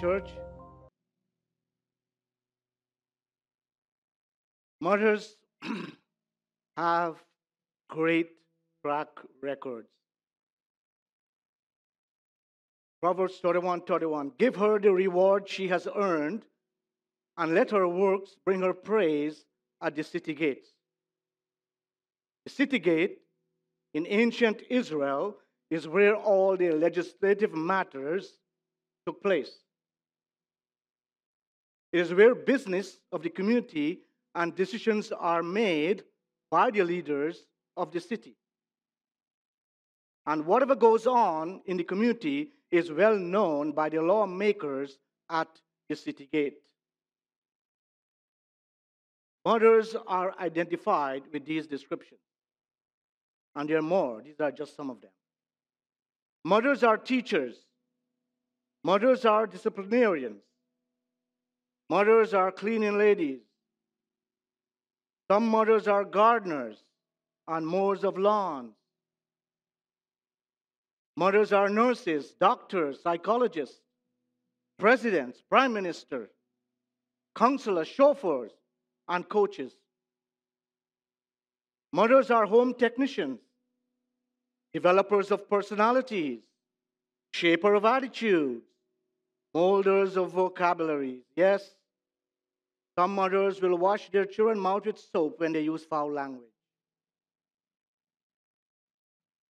Church. Mothers have great track records. Proverbs 31 31. Give her the reward she has earned, and let her works bring her praise at the city gates. The city gate in ancient Israel is where all the legislative matters took place. It is where business of the community and decisions are made by the leaders of the city. And whatever goes on in the community is well known by the lawmakers at the city gate. Mothers are identified with these descriptions. And there are more, these are just some of them. Mothers are teachers. Mothers are disciplinarians. Mothers are cleaning ladies. Some mothers are gardeners on mowers of lawns. Mothers are nurses, doctors, psychologists, presidents, prime ministers, counselors, chauffeurs, and coaches. Mothers are home technicians, developers of personalities, shaper of attitudes, molders of vocabularies. Yes, some mothers will wash their children's mouth with soap when they use foul language.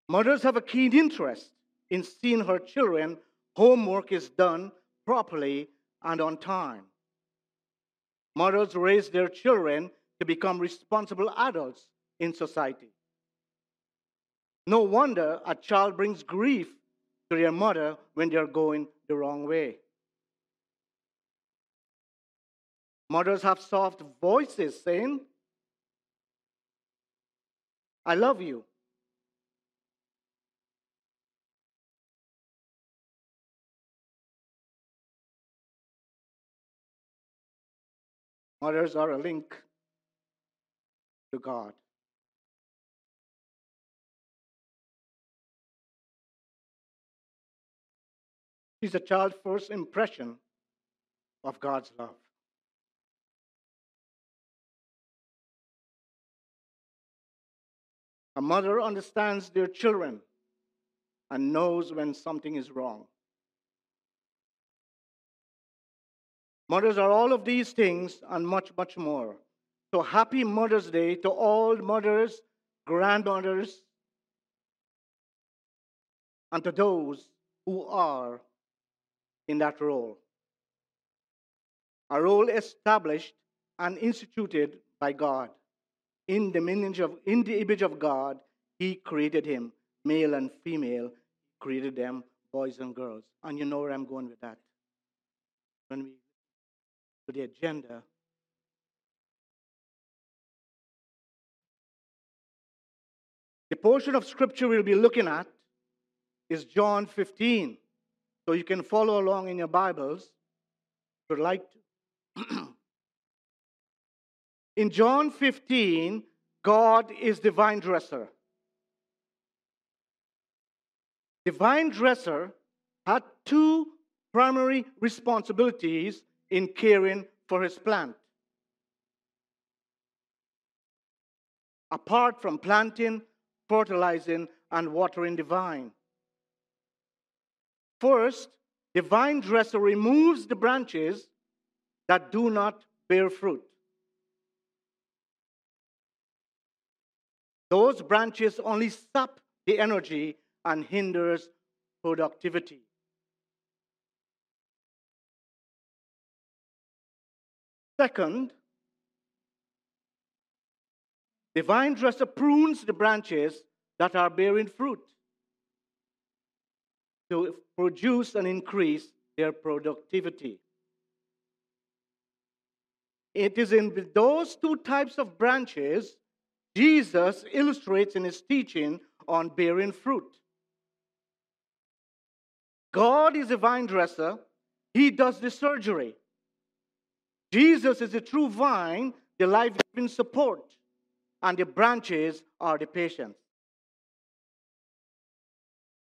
Mothers have a keen interest in seeing her children homework is done properly and on time. Mothers raise their children to become responsible adults in society. No wonder a child brings grief to their mother when they're going the wrong way. Mothers have soft voices saying, I love you. Mothers are a link to God. She's a child's first impression of God's love. A mother understands their children and knows when something is wrong. Mothers are all of these things and much, much more. So happy Mother's Day to all mothers, grandmothers, and to those who are in that role. A role established and instituted by God. In the image of, in the image of God, He created him, male and female, created them, boys and girls. And you know where I'm going with that. When we to the agenda. The portion of scripture we'll be looking at is John 15. So you can follow along in your Bibles if you'd like to. in John 15, God is the vine dresser. The vine dresser had two primary responsibilities in caring for his plant. Apart from planting, fertilizing, and watering the vine. First, the vine dresser removes the branches that do not bear fruit. Those branches only sap the energy and hinders productivity. Second, the vine dresser prunes the branches that are bearing fruit to produce and increase their productivity. It is in those two types of branches Jesus illustrates in his teaching on bearing fruit. God is a vine dresser, he does the surgery. Jesus is the true vine, the life giving support, and the branches are the patients.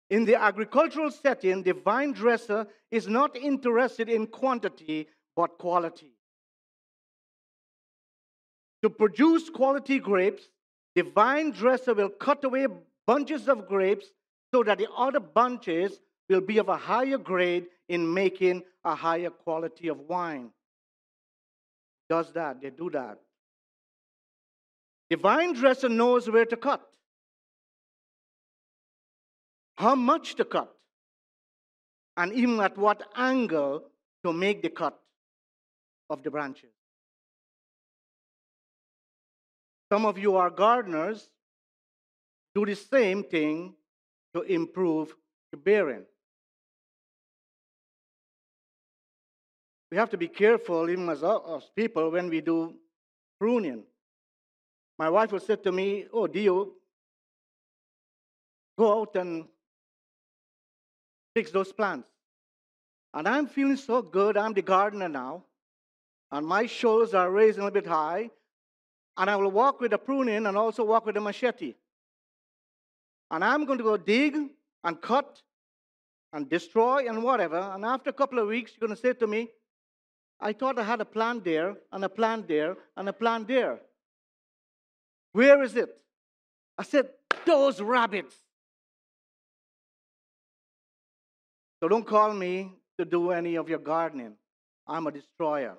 In the agricultural setting, the vine dresser is not interested in quantity but quality. To produce quality grapes, the vine dresser will cut away bunches of grapes so that the other bunches will be of a higher grade in making a higher quality of wine. Does that, they do that. The vine dresser knows where to cut, how much to cut, and even at what angle to make the cut of the branches. Some of you are gardeners, do the same thing to improve the bearing. We have to be careful, even as us people, when we do pruning. My wife will say to me, Oh, you go out and fix those plants? And I'm feeling so good. I'm the gardener now. And my shoulders are raised a little bit high. And I will walk with a pruning and also walk with a machete. And I'm going to go dig and cut and destroy and whatever. And after a couple of weeks, you're going to say to me, I thought I had a plant there and a plant there and a plant there. Where is it? I said, Those rabbits. So don't call me to do any of your gardening. I'm a destroyer.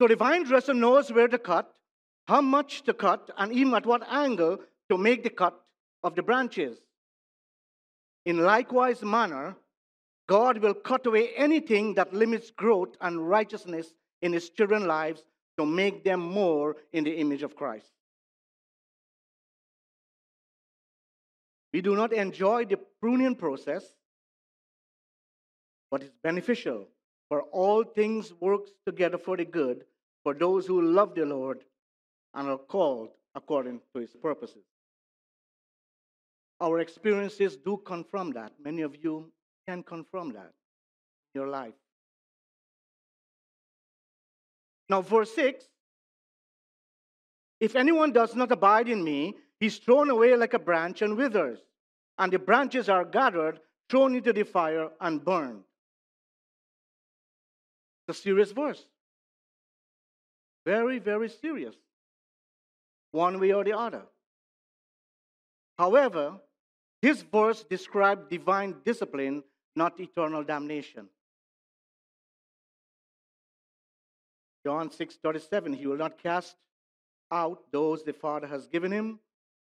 So the vine dresser knows where to cut, how much to cut, and even at what angle to make the cut of the branches. In likewise manner, God will cut away anything that limits growth and righteousness in his children's lives to make them more in the image of Christ. We do not enjoy the pruning process, but it's beneficial for all things work together for the good for those who love the Lord and are called according to his purposes. Our experiences do confirm that. Many of you can confirm that in your life. Now, verse 6 If anyone does not abide in me, he's thrown away like a branch and withers, and the branches are gathered, thrown into the fire, and burned. It's a serious verse. Very, very serious. One way or the other. However, this verse describes divine discipline, not eternal damnation. John 6 37, he will not cast out those the Father has given him.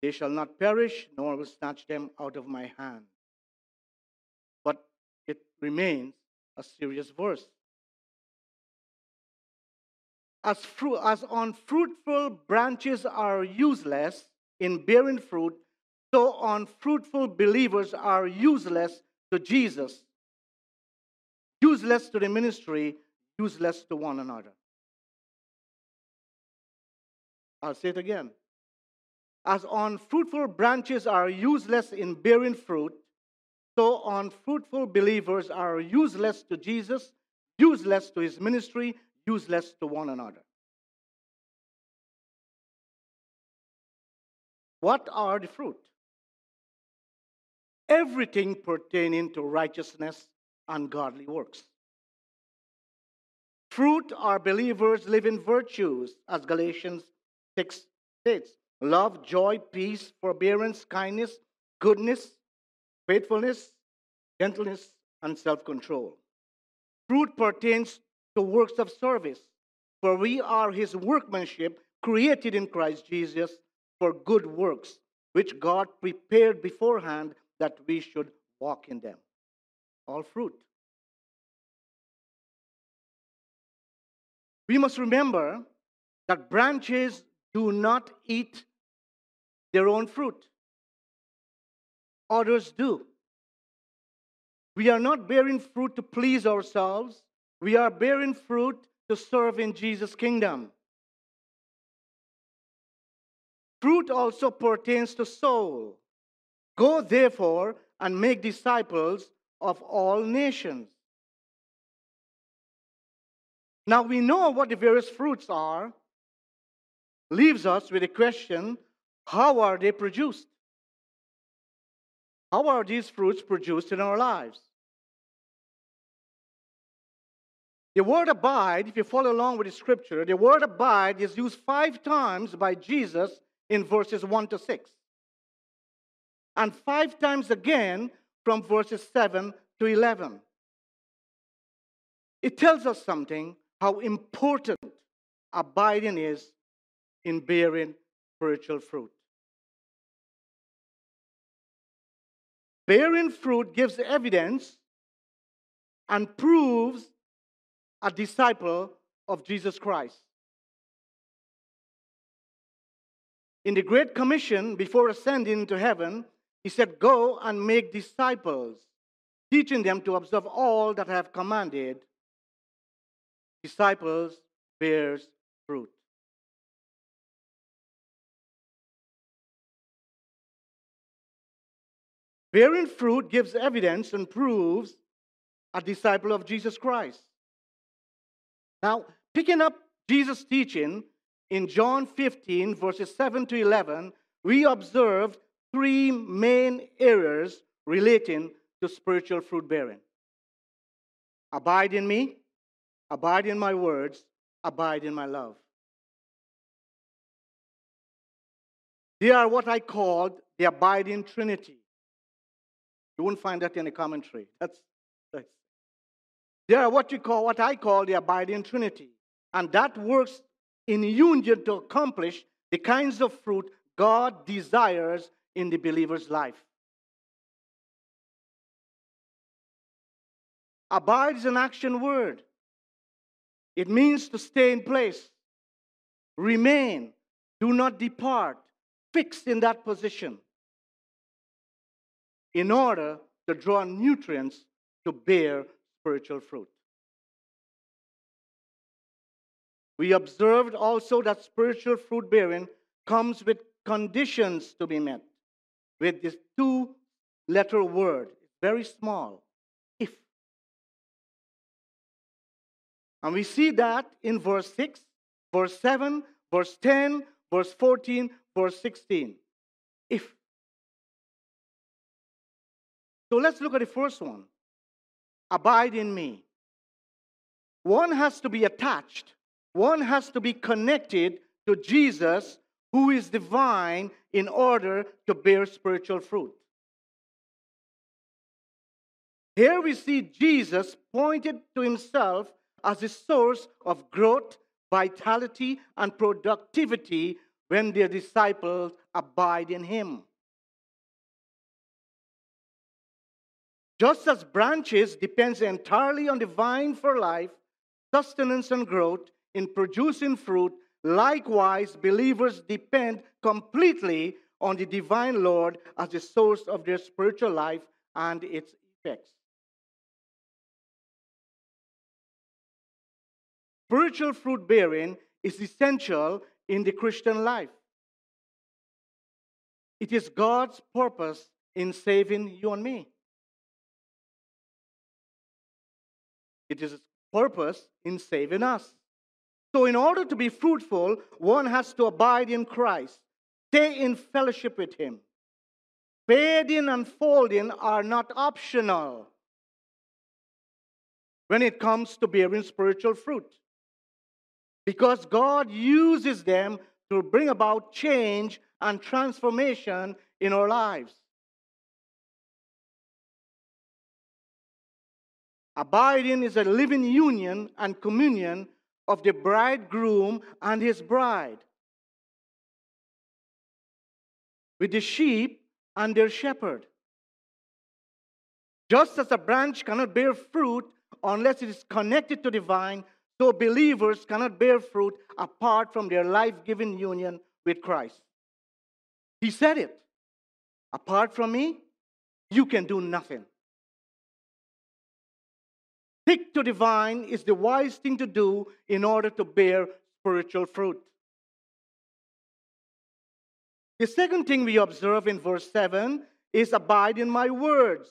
They shall not perish, nor will snatch them out of my hand. But it remains a serious verse as, fruit, as unfruitful branches are useless in bearing fruit, so unfruitful believers are useless to Jesus, useless to the ministry, useless to one another. I'll say it again. As unfruitful branches are useless in bearing fruit, so unfruitful believers are useless to Jesus, useless to his ministry, useless to one another. What are the fruit? Everything pertaining to righteousness and godly works. Fruit are believers' living virtues, as Galatians 6 states love, joy, peace, forbearance, kindness, goodness, faithfulness, gentleness, and self control. Fruit pertains to works of service. For we are his workmanship, created in Christ Jesus for good works, which God prepared beforehand that we should walk in them. All fruit. We must remember that branches do not eat their own fruit, others do. we are not bearing fruit to please ourselves, we are bearing fruit to serve in Jesus' kingdom. Fruit also pertains to soul. Go therefore and make disciples of all nations. Now we know what the various fruits are, leaves us with a question how are they produced? How are these fruits produced in our lives? The word abide, if you follow along with the scripture, the word abide is used five times by Jesus in verses 1 to 6. And five times again from verses 7 to 11. It tells us something how important abiding is in bearing spiritual fruit. Bearing fruit gives evidence and proves a disciple of Jesus Christ. In the Great Commission, before ascending to heaven, he said, Go and make disciples, teaching them to observe all that I have commanded. Disciples bears fruit. Bearing fruit gives evidence and proves a disciple of Jesus Christ. Now, picking up Jesus' teaching in John 15, verses 7 to 11, we observed three main errors relating to spiritual fruit bearing abide in me, abide in my words, abide in my love. They are what I called the abiding trinity. You won't find that in the commentary. That's they are what you call, what I call the abiding trinity. And that works in union to accomplish the kinds of fruit God desires in the believer's life. Abide is an action word. It means to stay in place, remain, do not depart, fixed in that position in order to draw nutrients to bear spiritual fruit. We observed also that spiritual fruit bearing comes with conditions to be met, with this two letter word, very small, if. And we see that in verse 6, verse 7, verse 10, verse 14, verse 16. If. So let's look at the first one abide in me. One has to be attached, one has to be connected to Jesus, who is divine, in order to bear spiritual fruit. Here we see Jesus pointed to himself as a source of growth, vitality, and productivity when their disciples abide in him. Just as branches depends entirely on the vine for life, sustenance and growth in producing fruit, likewise believers depend completely on the divine Lord as the source of their spiritual life and its effects. Spiritual fruit bearing is essential in the Christian life. It is God's purpose in saving you and me. It is purpose in saving us. So, in order to be fruitful, one has to abide in Christ, stay in fellowship with Him. Fading and folding are not optional when it comes to bearing spiritual fruit. Because God uses them to bring about change and transformation in our lives. Abiding is a living union and communion of the bridegroom and his bride, with the sheep and their shepherd. Just as a branch cannot bear fruit unless it is connected to the vine, so believers cannot bear fruit apart from their life giving union with Christ. He said it. Apart from me, you can do nothing. Stick to the vine is the wise thing to do in order to bear spiritual fruit. The second thing we observe in verse 7 is abide in my words.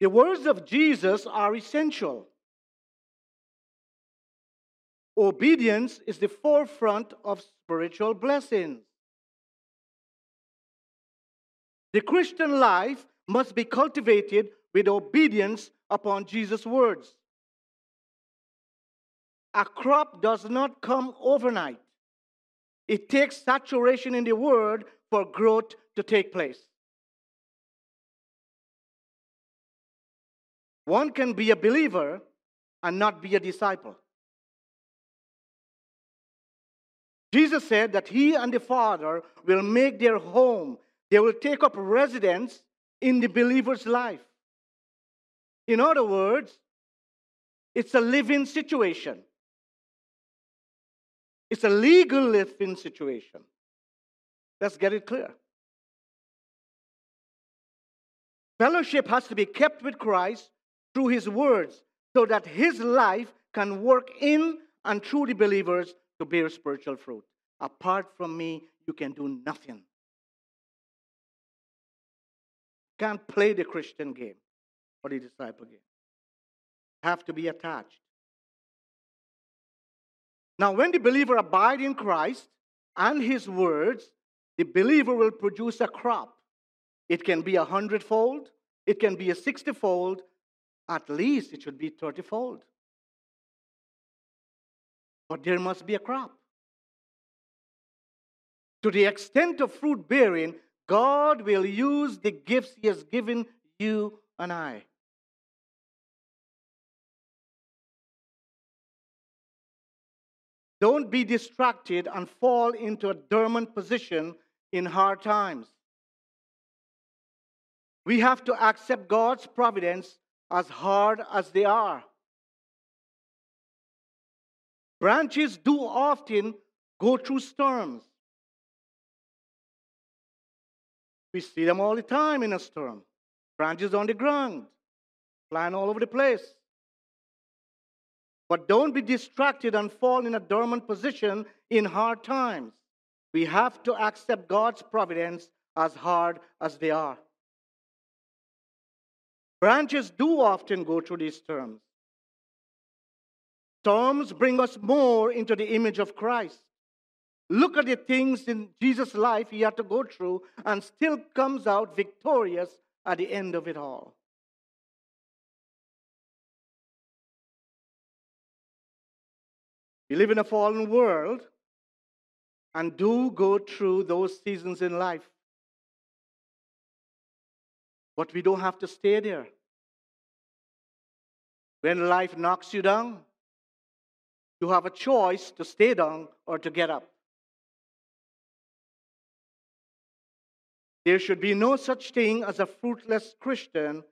The words of Jesus are essential. Obedience is the forefront of spiritual blessings. The Christian life must be cultivated with obedience upon Jesus' words. A crop does not come overnight. It takes saturation in the word for growth to take place. One can be a believer and not be a disciple. Jesus said that he and the Father will make their home, they will take up residence in the believer's life. In other words, it's a living situation. It's a legal living situation. Let's get it clear. Fellowship has to be kept with Christ through his words so that his life can work in and through the believers to bear spiritual fruit. Apart from me, you can do nothing. Can't play the Christian game or the disciple game. Have to be attached. Now, when the believer abide in Christ and his words, the believer will produce a crop. It can be a hundredfold, it can be a sixtyfold, at least it should be thirtyfold. But there must be a crop. To the extent of fruit bearing, God will use the gifts He has given you and I. Don't be distracted and fall into a dormant position in hard times. We have to accept God's providence as hard as they are. Branches do often go through storms. We see them all the time in a storm. Branches on the ground, flying all over the place. But don't be distracted and fall in a dormant position in hard times. We have to accept God's providence as hard as they are. Branches do often go through these storms. Storms bring us more into the image of Christ. Look at the things in Jesus' life he had to go through and still comes out victorious at the end of it all. We live in a fallen world and do go through those seasons in life. But we don't have to stay there. When life knocks you down, you have a choice to stay down or to get up. There should be no such thing as a fruitless Christian,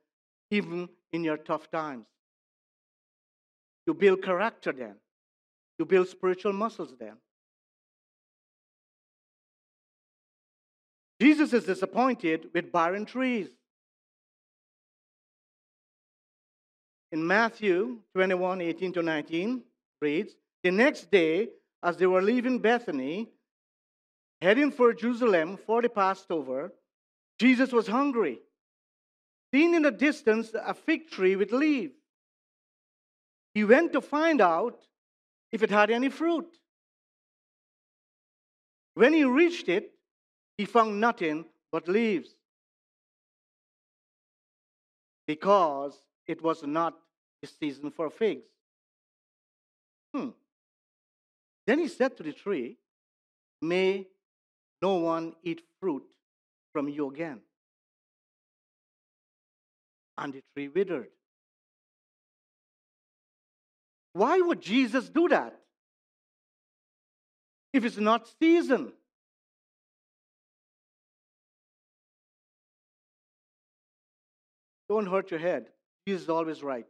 even in your tough times. You build character then, you build spiritual muscles then. Jesus is disappointed with barren trees. In Matthew 21 18 to 19, reads, The next day, as they were leaving Bethany, heading for Jerusalem for the Passover, Jesus was hungry. Seeing in the distance a fig tree with leaves, he went to find out if it had any fruit. When he reached it, he found nothing but leaves because it was not the season for figs. Hmm. Then he said to the tree, May no one eat fruit from you again. And the tree withered. Why would Jesus do that? If it's not season. Don't hurt your head. Jesus is always right.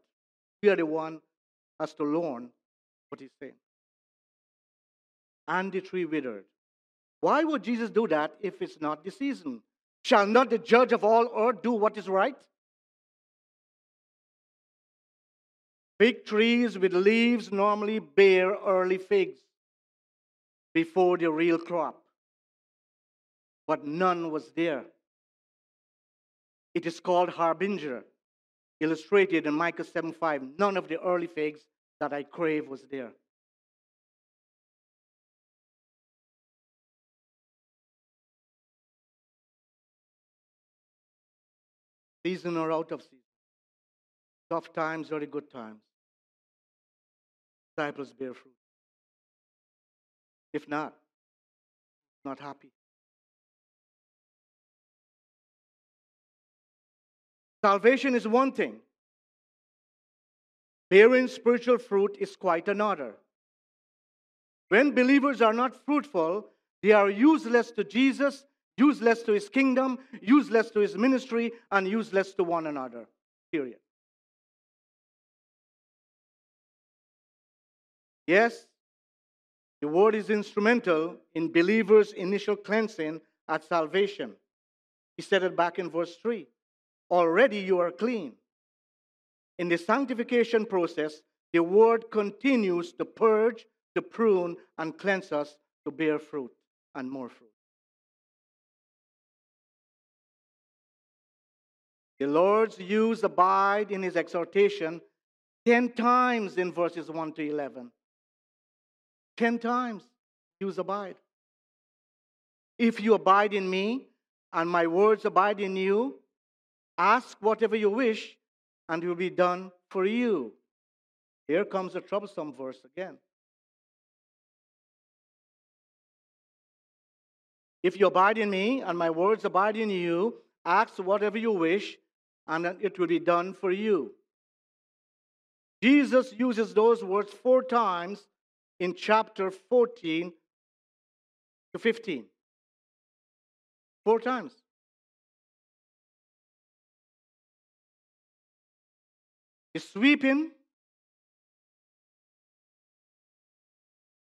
We are the one has to learn what he's saying. And the tree withered. Why would Jesus do that if it's not the season? Shall not the judge of all earth do what is right? Fig trees with leaves normally bear early figs before the real crop, but none was there. It is called harbinger, illustrated in Micah 7:5. None of the early figs that I crave was there. Season or out of season. Tough times or good times. Disciples bear fruit. If not, not happy. Salvation is one thing. Bearing spiritual fruit is quite another. When believers are not fruitful, they are useless to Jesus, useless to his kingdom, useless to his ministry, and useless to one another. Period. Yes, the word is instrumental in believers' initial cleansing at salvation. He said it back in verse 3. Already you are clean. In the sanctification process, the word continues to purge, to prune, and cleanse us to bear fruit and more fruit. The Lord's use abide in his exhortation 10 times in verses 1 to 11. 10 times use abide. If you abide in me and my words abide in you, ask whatever you wish and it will be done for you. Here comes a troublesome verse again. If you abide in me and my words abide in you, ask whatever you wish and it will be done for you. Jesus uses those words four times in chapter 14 to 15. Four times. The sweeping,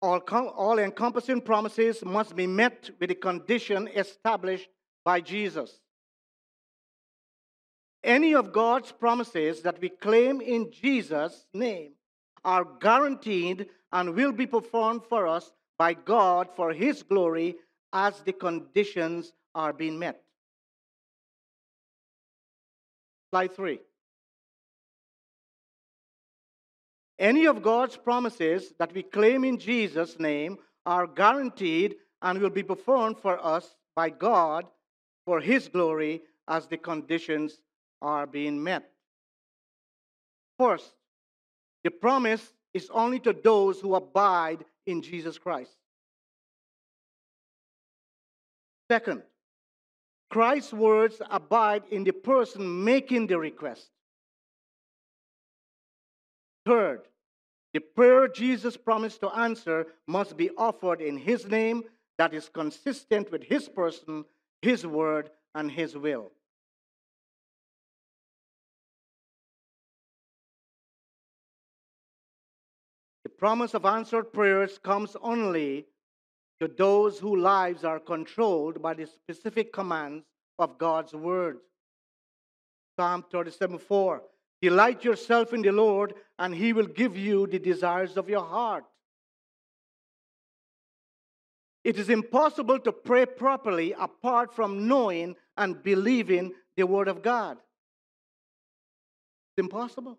all, all encompassing promises must be met with a condition established by Jesus. Any of God's promises that we claim in Jesus' name are guaranteed and will be performed for us by God for His glory as the conditions are being met. Slide three. Any of God's promises that we claim in Jesus' name are guaranteed and will be performed for us by God for His glory as the conditions are being met. First, the promise is only to those who abide in Jesus Christ. Second, Christ's words abide in the person making the request. Third, the prayer Jesus promised to answer must be offered in his name that is consistent with his person, his word, and his will. Promise of answered prayers comes only to those whose lives are controlled by the specific commands of God's word. Psalm 37 4 Delight yourself in the Lord, and he will give you the desires of your heart. It is impossible to pray properly apart from knowing and believing the Word of God. It's impossible.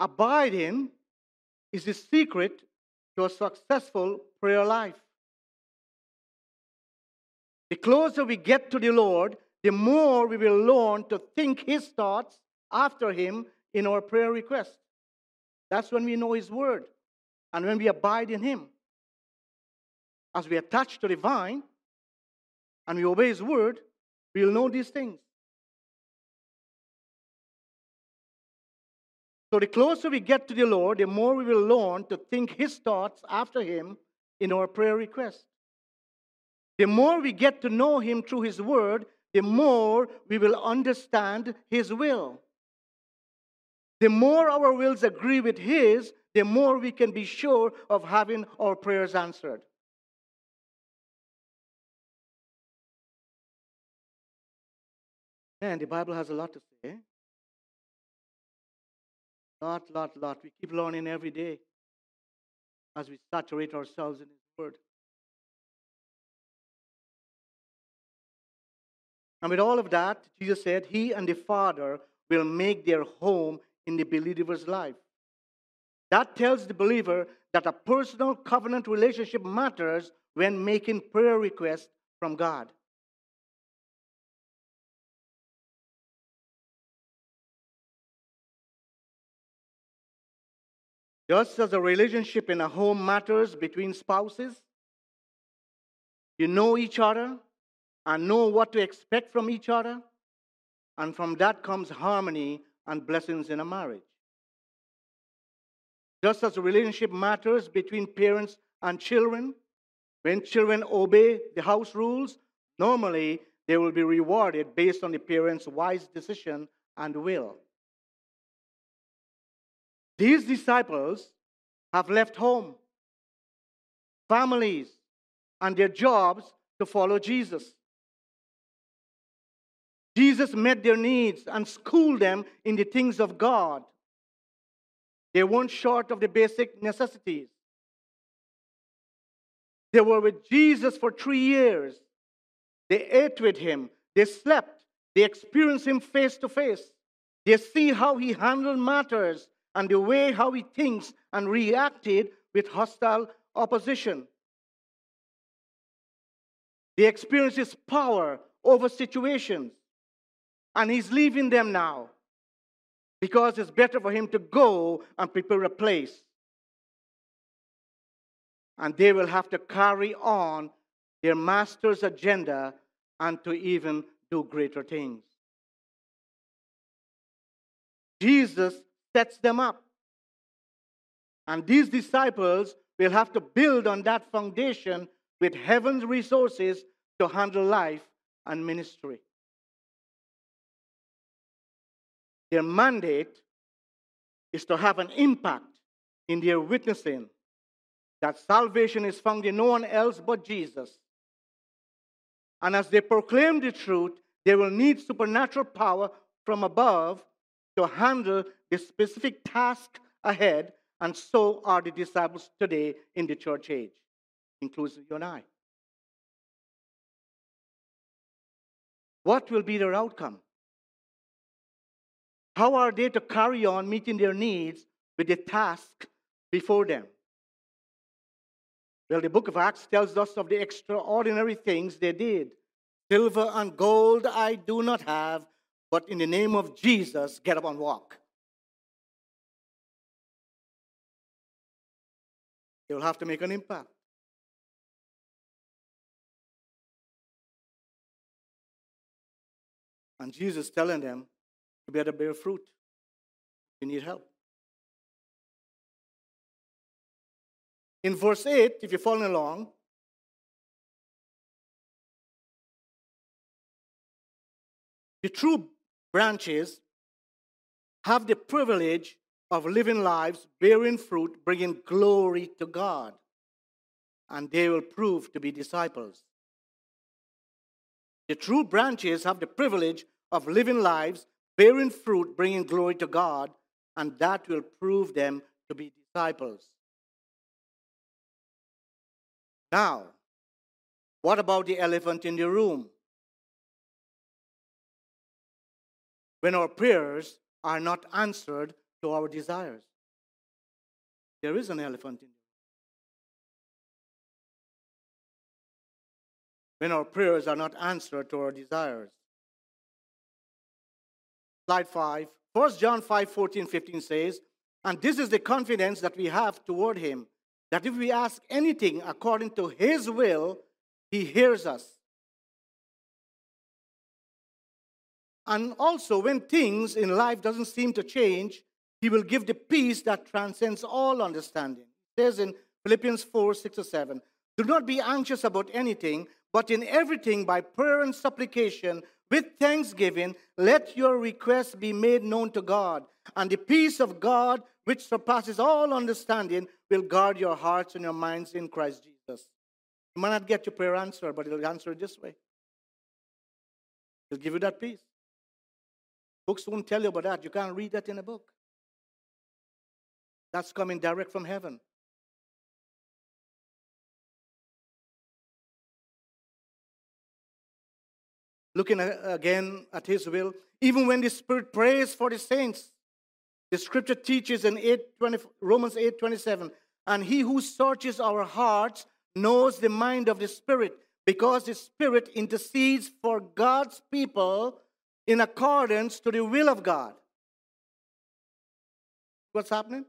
Abiding is the secret to a successful prayer life. The closer we get to the Lord, the more we will learn to think His thoughts after Him in our prayer request. That's when we know His Word and when we abide in Him. As we attach to the vine and we obey His Word, we'll know these things. So the closer we get to the Lord, the more we will learn to think His thoughts after Him in our prayer request. The more we get to know Him through His Word, the more we will understand His will. The more our wills agree with His, the more we can be sure of having our prayers answered. And the Bible has a lot to say. Lot, lot, lot. We keep learning every day as we saturate ourselves in His Word. And with all of that, Jesus said, He and the Father will make their home in the believer's life. That tells the believer that a personal covenant relationship matters when making prayer requests from God. Just as a relationship in a home matters between spouses, you know each other and know what to expect from each other, and from that comes harmony and blessings in a marriage. Just as a relationship matters between parents and children, when children obey the house rules, normally they will be rewarded based on the parents' wise decision and will. These disciples have left home, families, and their jobs to follow Jesus. Jesus met their needs and schooled them in the things of God. They weren't short of the basic necessities. They were with Jesus for three years. They ate with him. They slept. They experienced him face to face. They see how he handled matters and the way how he thinks and reacted with hostile opposition. He experiences power over situations. And he's leaving them now because it's better for him to go and prepare a place. And they will have to carry on their master's agenda and to even do greater things. Jesus sets them up. And these disciples will have to build on that foundation with heaven's resources to handle life and ministry. Their mandate is to have an impact in their witnessing that salvation is found in no one else but Jesus. And as they proclaim the truth, they will need supernatural power from above to handle the specific task ahead, and so are the disciples today in the church age, including you and I. What will be their outcome? How are they to carry on meeting their needs with the task before them? Well, the book of Acts tells us of the extraordinary things they did. Silver and gold I do not have, but in the name of Jesus, get up and walk. They will have to make an impact. And Jesus telling them, you better bear fruit. You need help. In verse 8, if you're following along, the true branches have the privilege of living lives, bearing fruit, bringing glory to God. And they will prove to be disciples. The true branches have the privilege of living lives, bearing fruit, bringing glory to God, and that will prove them to be disciples. Now, what about the elephant in the room? When our prayers are not answered to our desires. There is an elephant in there. When our prayers are not answered to our desires. Slide 5. 1 John 5 14, 15 says, And this is the confidence that we have toward him, that if we ask anything according to his will, he hears us. And also, when things in life doesn't seem to change, he will give the peace that transcends all understanding. It says in Philippians 4 6 or 7 Do not be anxious about anything, but in everything by prayer and supplication, with thanksgiving, let your requests be made known to God. And the peace of God, which surpasses all understanding, will guard your hearts and your minds in Christ Jesus. You might not get your prayer answered, but it'll answer it this way. He'll give you that peace. Books won't tell you about that. You can't read that in a book. That's coming direct from heaven. Looking again at his will, even when the Spirit prays for the saints, the scripture teaches in 8, 20, Romans 8 27, and he who searches our hearts knows the mind of the Spirit, because the Spirit intercedes for God's people in accordance to the will of God. What's happening?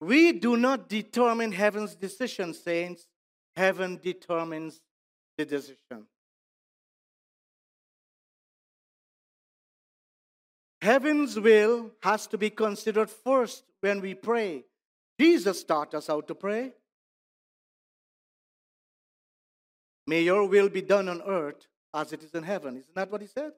We do not determine heaven's decision, saints. Heaven determines the decision. Heaven's will has to be considered first when we pray. Jesus taught us how to pray. May your will be done on earth as it is in heaven. Isn't that what he said?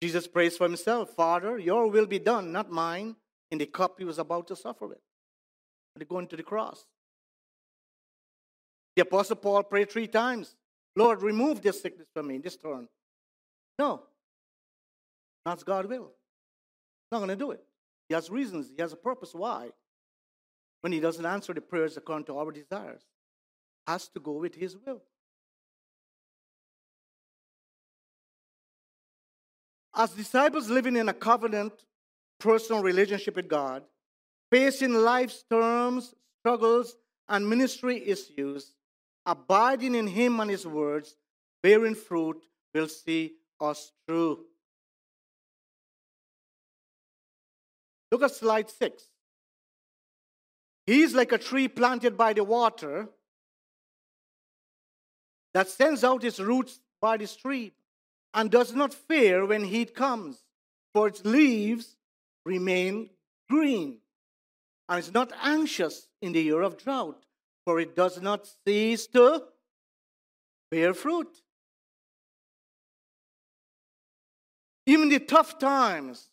Jesus prays for himself Father, your will be done, not mine, in the cup he was about to suffer with. And going to the cross. The Apostle Paul prayed three times Lord, remove this sickness from me, in this thorn. No. That's God's will. Not going to do it. He has reasons, he has a purpose why. When he doesn't answer the prayers according to our desires, has to go with his will. As disciples living in a covenant, personal relationship with God, facing life's terms, struggles, and ministry issues, abiding in Him and His words, bearing fruit, will see us through. Look at slide six. He is like a tree planted by the water that sends out its roots by the stream and does not fear when heat comes, for its leaves remain green, and is not anxious in the year of drought, for it does not cease to bear fruit. Even in the tough times,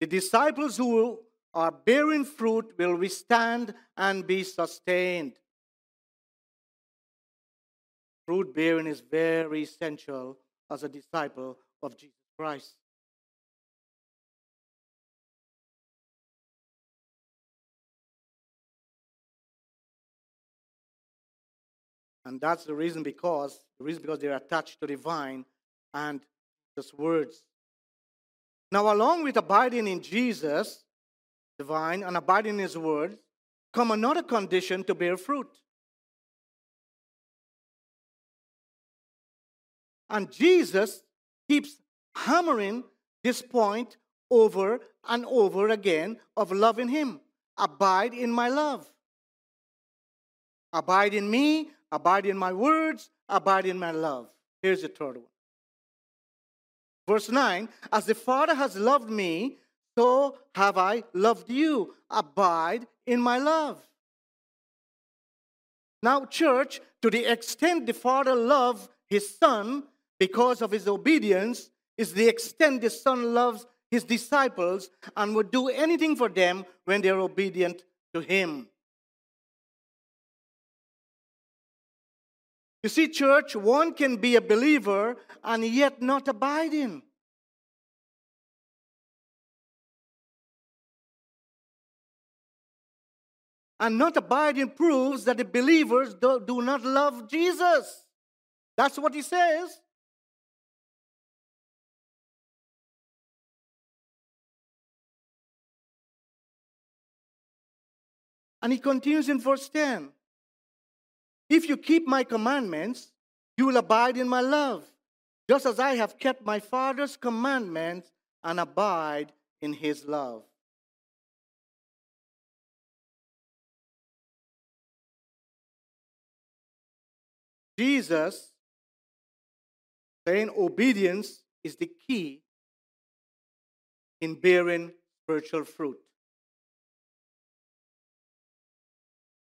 the disciples who are bearing fruit will withstand and be sustained. Fruit bearing is very essential as a disciple of Jesus Christ. And that's the reason because the reason because they're attached to the vine and his words. Now, along with abiding in Jesus, the vine, and abiding in his words, come another condition to bear fruit. And Jesus keeps hammering this point over and over again of loving him. Abide in my love. Abide in me, abide in my words, abide in my love. Here's the third one. Verse 9 As the Father has loved me, so have I loved you. Abide in my love. Now, church, to the extent the Father loved his Son because of his obedience, is the extent the Son loves his disciples and would do anything for them when they're obedient to him. You see, church, one can be a believer and yet not abiding. And not abiding proves that the believers do, do not love Jesus. That's what he says. And he continues in verse 10 If you keep my commandments, you will abide in my love, just as I have kept my Father's commandments and abide in his love. Jesus saying obedience is the key in bearing spiritual fruit.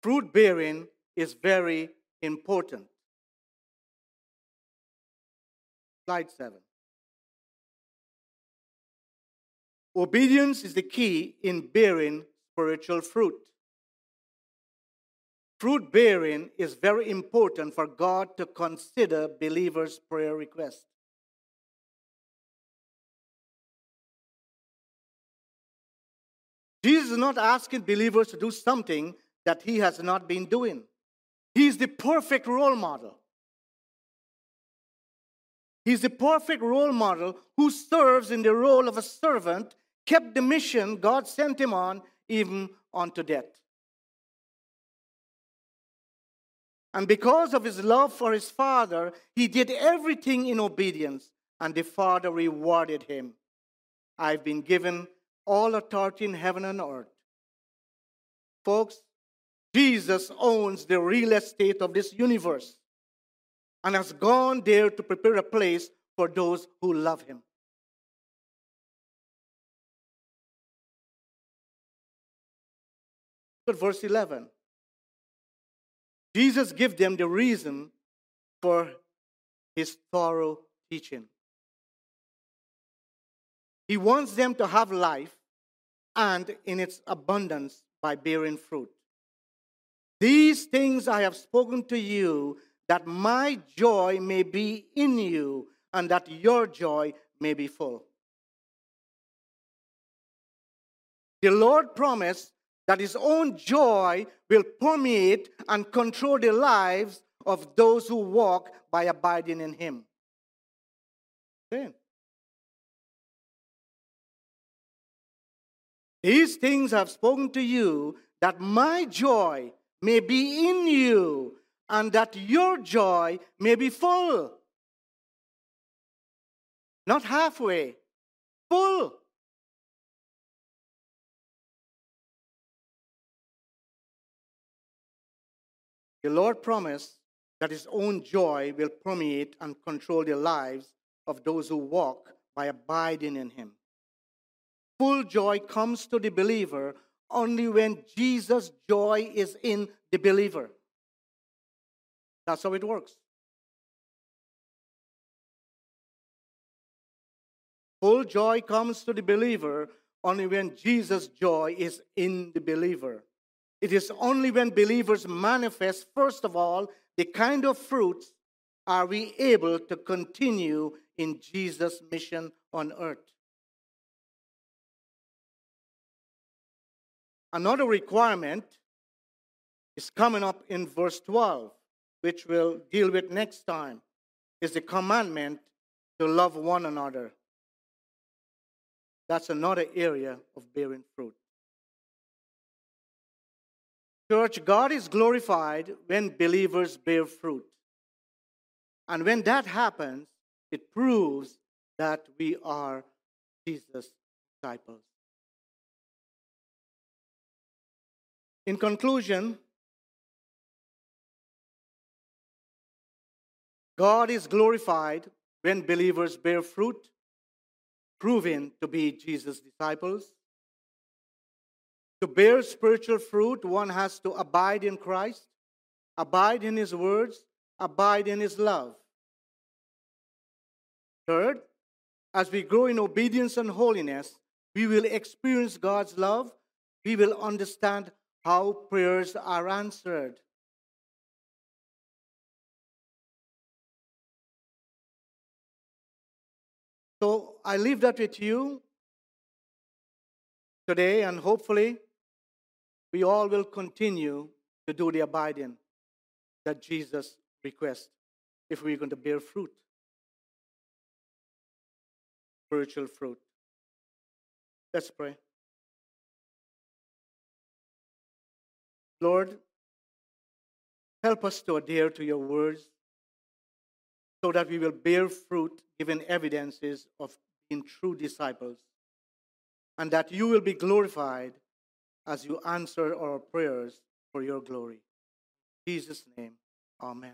Fruit bearing is very important. Slide 7. Obedience is the key in bearing spiritual fruit. fruit bearing is very important for God to consider believers' prayer requests. Jesus is not asking believers to do something that he has not been doing. He is the perfect role model. He's the perfect role model who serves in the role of a servant, kept the mission God sent him on, even unto death. And because of his love for his father, he did everything in obedience, and the father rewarded him. I've been given all authority in heaven and earth. Folks, Jesus owns the real estate of this universe and has gone there to prepare a place for those who love him. But verse 11. Jesus gives them the reason for his thorough teaching. He wants them to have life and in its abundance by bearing fruit. These things I have spoken to you that my joy may be in you and that your joy may be full. The Lord promised that His own joy will permeate and control the lives of those who walk by abiding in Him. Then, These things I have spoken to you, that my joy may be in you, and that your joy may be full. Not halfway, full. The Lord promised that His own joy will permeate and control the lives of those who walk by abiding in Him. Full joy comes to the believer only when Jesus' joy is in the believer. That's how it works. Full joy comes to the believer only when Jesus' joy is in the believer. It is only when believers manifest, first of all, the kind of fruits are we able to continue in Jesus' mission on earth. Another requirement is coming up in verse 12, which we'll deal with next time, is the commandment to love one another. That's another area of bearing fruit. Church, God is glorified when believers bear fruit. And when that happens, it proves that we are Jesus' disciples. In conclusion, God is glorified when believers bear fruit, proving to be Jesus' disciples. To bear spiritual fruit, one has to abide in Christ, abide in His words, abide in His love. Third, as we grow in obedience and holiness, we will experience God's love, we will understand how prayers are answered. So I leave that with you today, and hopefully, we all will continue to do the abiding that Jesus requests if we're going to bear fruit, spiritual fruit. Let's pray. Lord, help us to adhere to your words so that we will bear fruit, giving evidences of being true disciples, and that you will be glorified as you answer our prayers for your glory. In Jesus' name, amen.